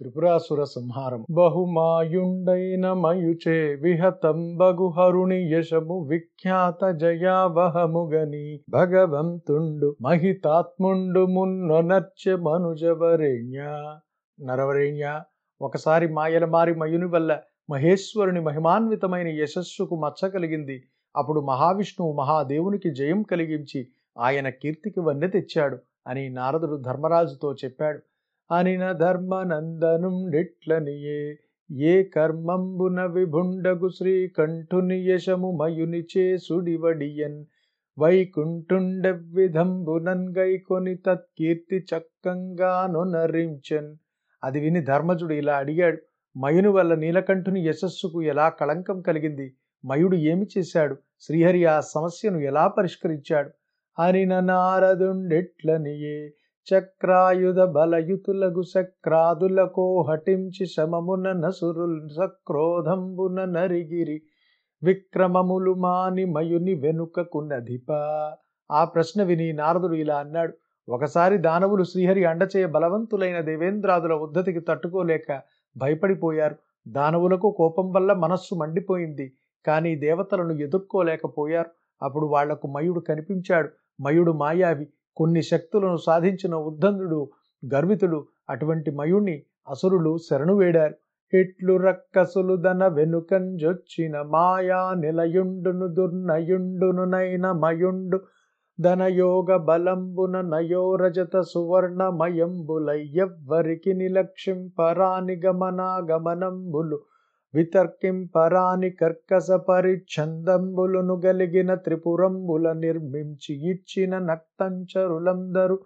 త్రిపురాసుర సంహారం. బహుమాయుండైన మయుచే విహతం బగుహరుణి యశము విఖ్యాత జయావహముగని భగవంతుండు మహితాత్ముండు మున్నొనర్చె మనుజవరేణ్య. నరవరేణ్య ఒకసారి మాయల మారి మయుని వల్ల మహేశ్వరుని మహిమాన్వితమైన యశస్సుకు మచ్చ కలిగింది. అప్పుడు మహావిష్ణువు మహాదేవునికి జయం కలిగించి ఆయన కీర్తికి వన్నె తెచ్చాడు అని నారదుడు ధర్మరాజుతో చెప్పాడు. అనిన ధర్మనందనుండిట్లనియే ఏ కర్మంబున విభుండగు శ్రీకంఠుని యశము మయుని చేసుడివడియన్ వైకుంఠుండెవ్విధంబునన్ గైకొని తత్కీర్తి చక్కంగా నొనరించన్. అది విని ధర్మజుడు ఇలా అడిగాడు మయుని వల్ల నీలకంఠుని యశస్సుకు ఎలా కళంకం కలిగింది? మయుడు ఏమి చేశాడు? శ్రీహరి ఆ సమస్యను ఎలా పరిష్కరించాడు? అనిన నారదుండెట్లనియే చక్రాయుధ బలయుతులగు చక్రాదులకో హటించి శమమున నసురుల్ సక్రోధంబున నరిగిరి. విక్రమములు మాని మయుని వెనుకకు నధిప. ఆ ప్రశ్న విని నారదుడు ఇలా అన్నాడు ఒకసారి దానవులు శ్రీహరి అండచేయ బలవంతులైన దేవేంద్రాదుల ఉద్ధతికి తట్టుకోలేక భయపడిపోయారు. దానవులకు కోపం వల్ల మనస్సు మండిపోయింది కానీ దేవతలను ఎదుర్కోలేకపోయారు. అప్పుడు వాళ్ళకు మయుడు కనిపించాడు. మయుడు మాయావి కొన్ని శక్తులను సాధించిన ఉద్దందుడు గర్వితుడు అటువంటి మయుణ్ణి అసురులు శరణు వేడారు. ఇట్లు రక్కసులు దన వెనుకంజొచ్చిన మాయా నిలయుండును దుర్నయుండును నైన మయుండు. ధనయోగ బలంబున నయోరజత సువర్ణమయంబులయ్యవ్వరికి నిలక్షింపరాని గమనాగమనంబులు వితర్కింపరాని కర్కస పరిచ్ఛందంబులను గలిగిన త్రిపురంబుల నిర్మించి ఇచ్చిన నక్తంచరులందరూ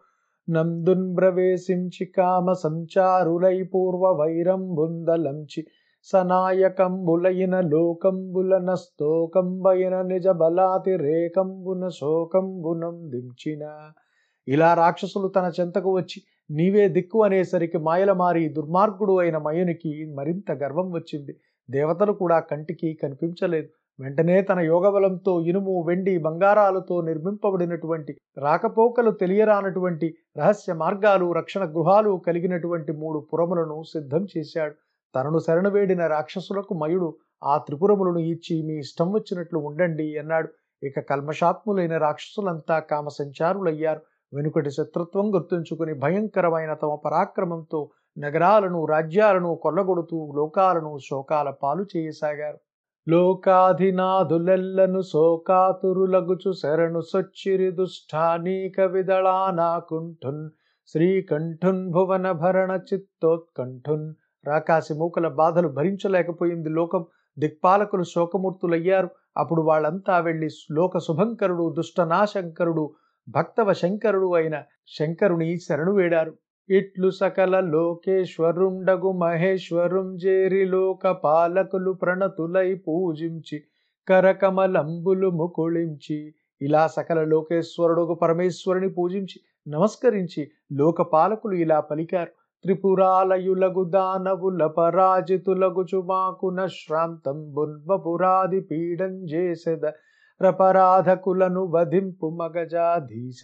నందున్ ప్రవేశించి కామ సంచారులై పూర్వ వైరంబుందలంచి సనాయకంబులైన లోకంబులన స్తోకంబైన నిజ బలాతిరేకంబున శోకంబునం దించిన ఇలా రాక్షసులు తన చెంతకు వచ్చి నీవే దిక్కు అనేసరికి మాయల మారి దుర్మార్గుడు అయిన మయునికి మరింత గర్వం వచ్చింది. దేవతలు కూడా కంటికి కనిపించలేదు. వెంటనే తన యోగబలంతో ఇనుము వెండి బంగారాలతో నిర్మింపబడినటువంటి రాకపోకలు తెలియరానటువంటి రహస్య మార్గాలు రక్షణ గృహాలు కలిగినటువంటి మూడు పురములను సిద్ధం చేశాడు. తనను శరణవేడిన రాక్షసులకు మయుడు ఆ త్రిపురములను ఇచ్చి మీ ఇష్టం వచ్చినట్లు ఉండండి అన్నాడు. ఇక కల్మషాత్ములైన రాక్షసులంతా కామ సంచారులయ్యారు వెనుకటి శత్రుత్వం గుర్తుంచుకుని భయంకరమైన తమ పరాక్రమంతో నగరాలను రాజ్యాలను కొల్లగొడుతూ లోకాలను శోకాల పాలు చేయసాగారు. లోకాధినాదులెల్లను శోకాతురులగుచు శరణు సొచ్చిరి దుష్టానీక విదళానాకుంఠున్ శ్రీకంఠున్ భువన భరణ చిత్తోత్కంఠున్. రాకాసి మూకల బాధలు భరించలేకపోయింది లోకం. దిక్పాలకులు శోకమూర్తులయ్యారు. అప్పుడు వాళ్ళంతా వెళ్ళి లోక శుభంకరుడు దుష్టనాశంకరుడు భక్తవ శంకరుడు అయిన శంకరుని శరణు వేడారు. ఇట్లు సకల లోకేశ్వరుండగు మహేశ్వరుం జేరి లోక పాలకులు ప్రణతులై పూజించి కరకమలంబులు ముకుళించి ఇలా సకల లోకేశ్వరుడుగు పరమేశ్వరుని పూజించి నమస్కరించి లోకపాలకులు ఇలా పలికారు. త్రిపురాలయులగు దానవుల పరాజితులగుచు మాకున శ్రాంతంబున్వపురాది పీడం చేసెద రపరాధకులను వధింపు మగజాధీశ.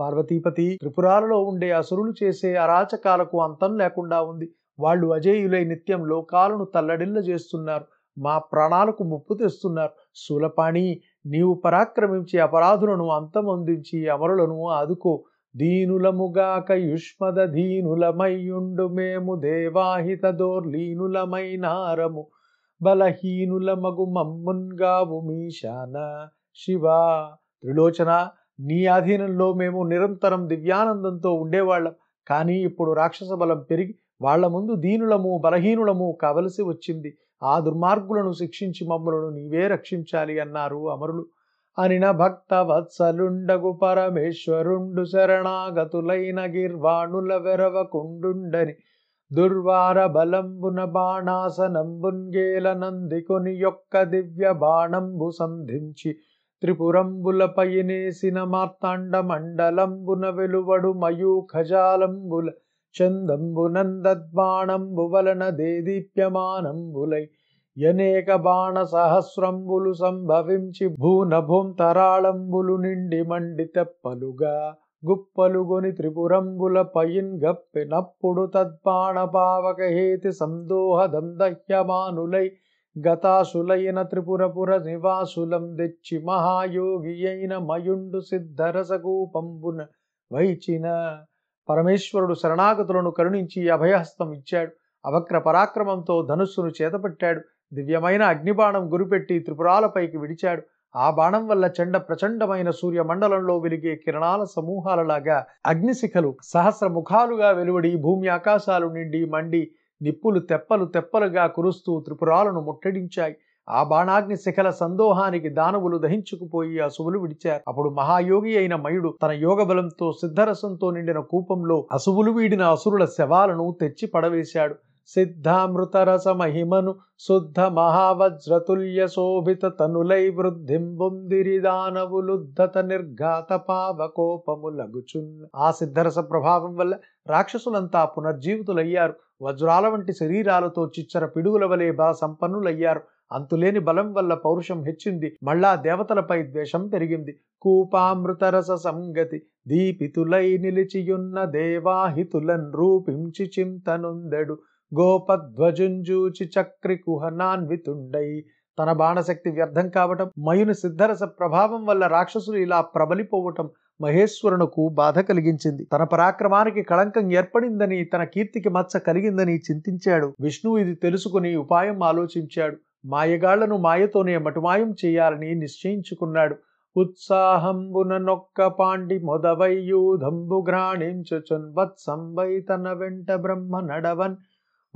పార్వతీపతి త్రిపురాలలో ఉండే అసురులు చేసే అరాచకాలకు అంతం లేకుండా ఉంది. వాళ్ళు అజేయులై నిత్యం లోకాలను తల్లడిల్ల చేస్తున్నారు. మా ప్రాణాలకు ముప్పు తెస్తున్నారు. శూలపాణి నీవు పరాక్రమించి అపరాధులను అంతమొందించి అమరులను ఆదుకో. దీనులముగాక యుష్మద దీనులమయ్యుండు మేము దేవాహిత దోర్లీనులమైనారము. బలహీనుల మగు మమ్మున్గావు మీశాన శివ. త్రిలోచన నీ అధీనంలో మేము నిరంతరం దివ్యానందంతో ఉండేవాళ్ళం. కానీ ఇప్పుడు రాక్షస బలం పెరిగి వాళ్ళ ముందు దీనులము బలహీనులము కావలసి వచ్చింది. ఆ దుర్మార్గులను శిక్షించి మమ్మలను నీవే రక్షించాలి అన్నారు అమరులు. అనిన భక్త వత్సలుండగు పరమేశ్వరుండు శరణాగతులైన గిర్వాణుల వెరవకుండుండని దుర్వార బలంబున బాణాసనంబున్గేల నందికొని యొక్క దివ్య బాణంబు సంధించి త్రిపురంబులపైనేసిన మార్తాండ మండలంబున వెలువడు మయూఖజాలంబుల ఖజాలంబుల వలన దేదీప్యమానంబులై యనేక బాణ సహస్రంబులు సంభవించి భూనభూం తరాళంబులు నిండి మండి తెప్పలుగా గుప్పలుగొని త్రిపురంబుల పయిన్ గప్పినప్పుడు తద్బాణ పావక హేతి సందోహ దందహ్యమానులై గతాశులైన త్రిపురపుర నివాసులం తెచ్చి మహాయోగి అయిన మయుండు సిద్ధరసకూపంబున వైచిన పరమేశ్వరుడు శరణాగతులను కరుణించి అభయహస్తం ఇచ్చాడు. అవక్ర పరాక్రమంతో ధనుస్సును చేతపట్టాడు. దివ్యమైన అగ్నిబాణం గురిపెట్టి త్రిపురాలపైకి విడిచాడు. ఆ బాణం వల్ల చెండ ప్రచండమైన సూర్య మండలంలో వెలిగే కిరణాల సమూహాలలాగా అగ్నిశిఖలు సహస్ర ముఖాలుగా వెలువడి భూమి ఆకాశాలు నిండి మండి నిప్పులు తెప్పలు తెప్పలుగా కురుస్తూ త్రిపురాలను ముట్టడించాయి. ఆ బాణాగ్ని శిఖల సందోహానికి దానవులు దహించుకుపోయి అసువులు విడిచారు. అప్పుడు మహాయోగి అయిన మయుడు తన యోగ బలంతో సిద్ధరసంతో నిండిన కూపంలో అసువులు వీడిన అసురుల శవాలను తెచ్చి పడవేశాడు. సిద్ధామృతరస మహిమను శుద్ధ మహావజ్రతుల్య శోభిత తనులై వృద్ధిం బొందిరి దానవులుద్ధత నిర్ఘాత పావకోపములగుచున్. ఆ సిద్ధరస ప్రభావం వల్ల రాక్షసులంతా పునర్జీవితులయ్యారు. వజ్రాల వంటి శరీరాలతో చిచ్చర పిడుగుల వలె బల సంపన్నులయ్యారు అంతులేని బలం వల్ల పౌరుషం హెచ్చింది. మళ్ళా దేవతలపై ద్వేషం పెరిగింది. కూపామృతరస సంగతి దీపితులై నిలిచియున్న దేవాహితులన్ రూపించి చింతనుందెడు. గోపధ్వజుంజూచి చక్రి కుహనాన్వితుండై తన బాణశక్తి వ్యర్థం కావటం మయుని సిద్ధరస ప్రభావం వల్ల రాక్షసులు ఇలా ప్రబలిపోవటం మహేశ్వరునకు బాధ కలిగించింది. తన పరాక్రమానికి కళంకం ఏర్పడిందని తన కీర్తికి మచ్చ కలిగిందని చింతించాడు. విష్ణువు ఇది తెలుసుకుని ఉపాయం ఆలోచించాడు. మాయగాళ్ళను మాయతోనే మటుమాయం చేయాలని నిశ్చయించుకున్నాడు. ఉత్సాహంబున నొక్క పాండి మొదవయ్యూధంబు గ్రాణించుచున్ వత్సంబై తన వెంట బ్రహ్మ నడవన్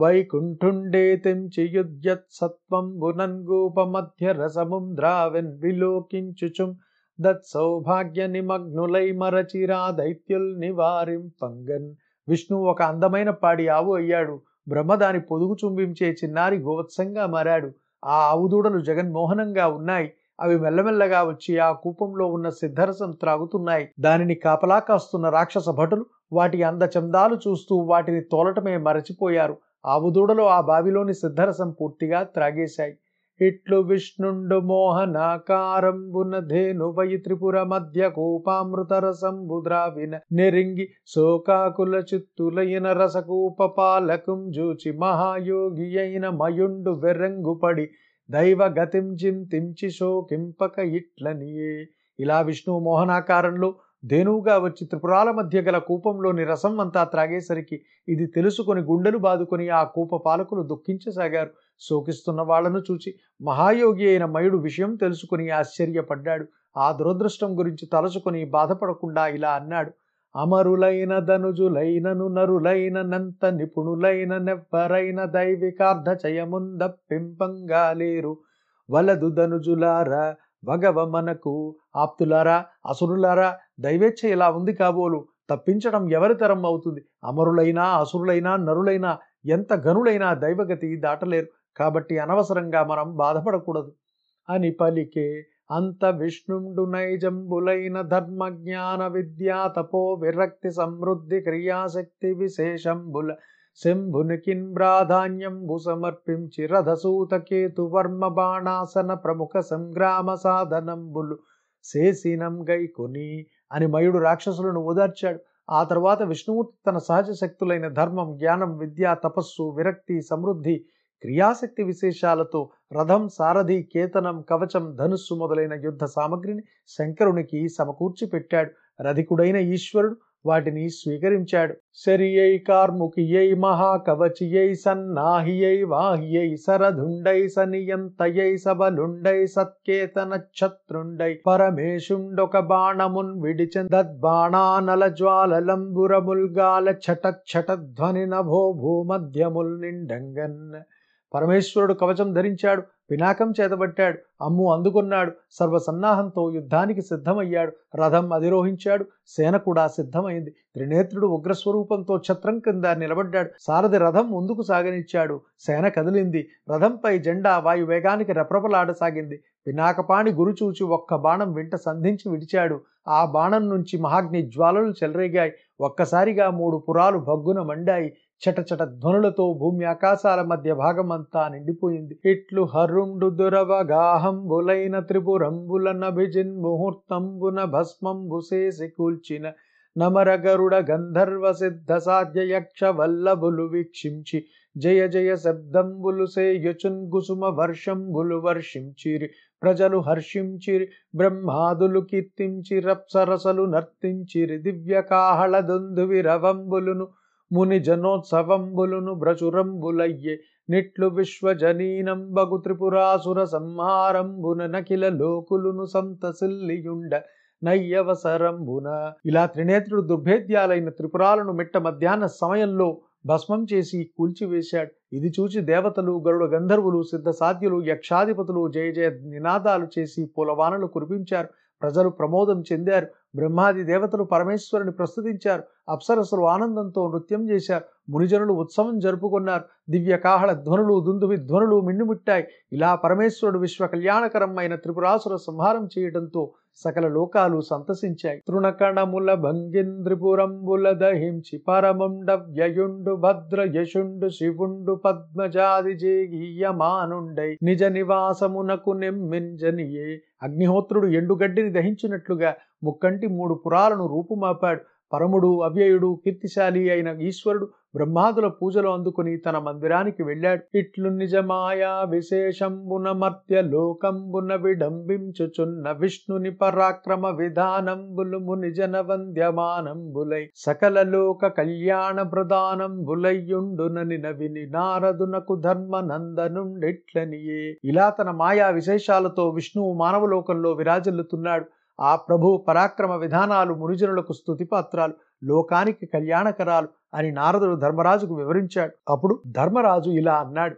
వైకుంఠుండేతిం చియుద్యత్సత్వం యుధ్యత్ గోపమధ్య రసముం ద్రావెన్ విలోకించుచుం దత్ సౌభాగ్య నిమగ్నులై మరచిరా దైత్యుల్ నివారిం పంగన్. విష్ణు ఒక అందమైన పాడి ఆవు అయ్యాడు. బ్రహ్మ దాని పొదుగు చుంబించే చిన్నారి గోవత్సంగా మారాడు. ఆ ఆవుదూడలు జగన్మోహనంగా ఉన్నాయి. అవి మెల్లమెల్లగా వచ్చి ఆ కూపంలో ఉన్న సిద్ధరసం త్రాగుతున్నాయి. దానిని కాపలా కాస్తున్న రాక్షస భటులు వాటి అందచందాలు చూస్తూ వాటిని తోలటమే మరచిపోయారు. ఆవుదూడలో ఆ బావిలోని సిద్ధరసం పూర్తిగా త్రాగేశాయి. ఇట్లు విష్ణుండు మోహనాకారంబున ధేనువై త్రిపుర మధ్య కూపామృతరసంబు ద్రావిన నెరింగి శోకాకుల చిత్తులైన రసకూప పాలకం జూచి మహాయోగి అయిన మయుండు వెర్రంగుపడి దైవ గతిం తించి శోకింపక ఇట్లనియే. ఇలా విష్ణువు మోహనాకారంలో ధేనువుగా వచ్చి త్రిపురాల మధ్య గల కూపంలోని రసం అంతా త్రాగేసరికి ఇది తెలుసుకొని గుండెలు బాదుకొని ఆ కూప పాలకులు దుఃఖించసాగారు. శోకిస్తున్న వాళ్ళను చూచి మహాయోగి అయిన మయుడు విషయం తెలుసుకుని ఆశ్చర్యపడ్డాడు. ఆ దురదృష్టం గురించి తలచుకొని బాధపడకుండా ఇలా అన్నాడు. అమరులైన ధనుజులైనను నరులైన నంత నిపుణులైన నెవ్వరైన దైవికార్థ చయముందప్పింపంగా లేరు వలదు ధనుజులారా భగవమనకు ఆప్తులారా అసురులారా దైవేచ్ఛ ఇలా ఉంది కాబోలు. తప్పించడం ఎవరి తరం అవుతుంది? అమరులైనా అసురులైనా నరులైనా ఎంత గనులైనా దైవగతి దాటలేరు. కాబట్టి అనవసరంగా మనం బాధపడకూడదు. అని పలికే అంత విష్ణుండు నైజంబులైన ధర్మ జ్ఞాన విద్యా తపో విరక్తి సమృద్ధి క్రియాశక్తి విశేషంబుల శంభునికిన్ ప్రాధాన్యంబు సమర్పించి రథసూతకేతువర్మ బాణాసన ప్రముఖ సంగ్రామ సాధనంబులు శేసినం గైకొని అని మయుడు రాక్షసులను ఓదార్చాడు ఆ తర్వాత విష్ణుమూర్తి తన సహజ శక్తులైన ధర్మం జ్ఞానం విద్య తపస్సు విరక్తి సమృద్ధి క్రియాశక్తి విశేషాలతో రథం సారథి కేతనం కవచం ధనుస్సు మొదలైన యుద్ధ సామగ్రిని శంకరునికి సమకూర్చి పెట్టాడు రధికుడైన ఈశ్వరుడు వాటిని స్వీకరించాడు. శరియై కార్ముకియై మహాకవచియై సన్నాహియై వాహియై సరధుండై సనియంతయై సబలుండై సత్కేతన ఛత్రుండై పరమేశుండొక బాణమున్ విడిచె దద్బాణానల జ్వాలలంబురముల్గాల ఛట ఛట నభో భూమధ్యముల్ నిండంగన్ పరమేశ్వరుడు కవచం ధరించాడు పినాకం చేతబట్టాడు అమ్ము అందుకున్నాడు సర్వసన్నాహంతో యుద్ధానికి సిద్ధమయ్యాడు రథం అధిరోహించాడు సేన కూడా సిద్ధమైంది. త్రినేత్రుడు ఉగ్రస్వరూపంతో ఛత్రం కింద నిలబడ్డాడు సారథి రథం ముందుకు సాగనిచ్చాడు సేన కదిలింది రథంపై జెండా వాయు వేగానికి రెప్రపలాడసాగింది. పినాకపాణి గురుచూచి ఒక్క బాణం వెంట సంధించి విడిచాడు ఆ బాణం నుంచి మహాగ్ని జ్వాలలు చెలరేగాయి. ఒక్కసారిగా మూడు పురాలు భగ్గున మండాయి చటచట ధ్వనులతో భూమి ఆకాశాల మధ్య భాగమంతా నిండిపోయింది. ఇట్లు హరుండు దురవగాహంబులైన త్రిపురంబుల నభిజిన్ ముహూర్తంబున భస్మంబు చేసి కూల్చిన నమరగరుడ గంధర్వ సిద్ధ సాధ్య యక్ష వల్లభులు వీక్షించి జయ జయ శబ్దంబులు సేయుచున్ గుసుమ వర్షంబులు వర్షించిరి. ప్రజలు హర్షించిరి బ్రహ్మాదులు కీర్తించి రప్సరసలు నర్తించిరి దివ్య కాహళ దుందువి రవంబులును ముని జనోత్సవంబులును బ్రచురంబులయ్యే నిట్లు విశ్వజనీనంబగు త్రిపురాసుర సంహారంబున నకిల లోకులును సంతసిల్లియుండ నయ్యవసరంబున. ఇలా త్రినేత్రుడు దుర్భేద్యాలైన త్రిపురాలను మిట్ట మధ్యాహ్న సమయంలో భస్మం చేసి కూల్చివేశాడు. ఇది చూచి దేవతలు గరుడ గంధర్వులు సిద్ధ సాధ్యులు యక్షాధిపతులు జయ జయ నినాదాలు చేసి పూలవానలు కురిపించారు. ప్రజలు ప్రమోదం చెందారు. బ్రహ్మాది దేవతలు పరమేశ్వరుని ప్రస్తుతించారు. అప్సరసులు ఆనందంతో నృత్యం చేశారు. మునిజనులు ఉత్సవం జరుపుకున్నారు. దివ్య కాహళ ధ్వనులు దుందువి ధ్వనులు మిన్నుముట్టాయి. ఇలా పరమేశ్వరుడు విశ్వ కళ్యాణకరమైన త్రిపురాసుర సంహారం చేయడంతో సకల లోకాలు సంతసించాయి. తృణకణముల భంగింద్రిపురంబుల దహించి పరముండ వ్యయుండు భద్ర యశుండు శివుండు పద్మజాది జేగీయమానుండై నిజ నివాసమునకు నెమ్మింజనియే. అగ్నిహోత్రుడు ఎండుగడ్డిని దహించినట్లుగా ముక్కంటి మూడు పురాలను రూపుమాపాడు. పరముడు అవ్యయుడు కీర్తిశాలి అయిన ఈశ్వరుడు బ్రహ్మాదుల పూజలు అందుకుని తన మందిరానికి వెళ్ళాడు. ఇట్లు నిజమాయా విశేషంబున మర్త్య లోకంబున విడంబించుచున్న విష్ణుని పరాక్రమ విధానంబులు మునిజన వంద్యమానంబులై సకల లోక కళ్యాణ ప్రధానంబులయ్యుండునని నవిని నారదునకు ధర్మ నందనుండిట్లనియే ఇలా తన మాయా విశేషాలతో విష్ణువు మానవలోకంలో విరాజిల్లుతున్నాడు. ఆ ప్రభు పరాక్రమ విధానాలు మునిజనులకు స్థుతిపాత్రాలు లోకానికి కళ్యాణకరాలు అని నారదుడు ధర్మరాజుకు వివరించాడు. అప్పుడు ధర్మరాజు ఇలా అన్నాడు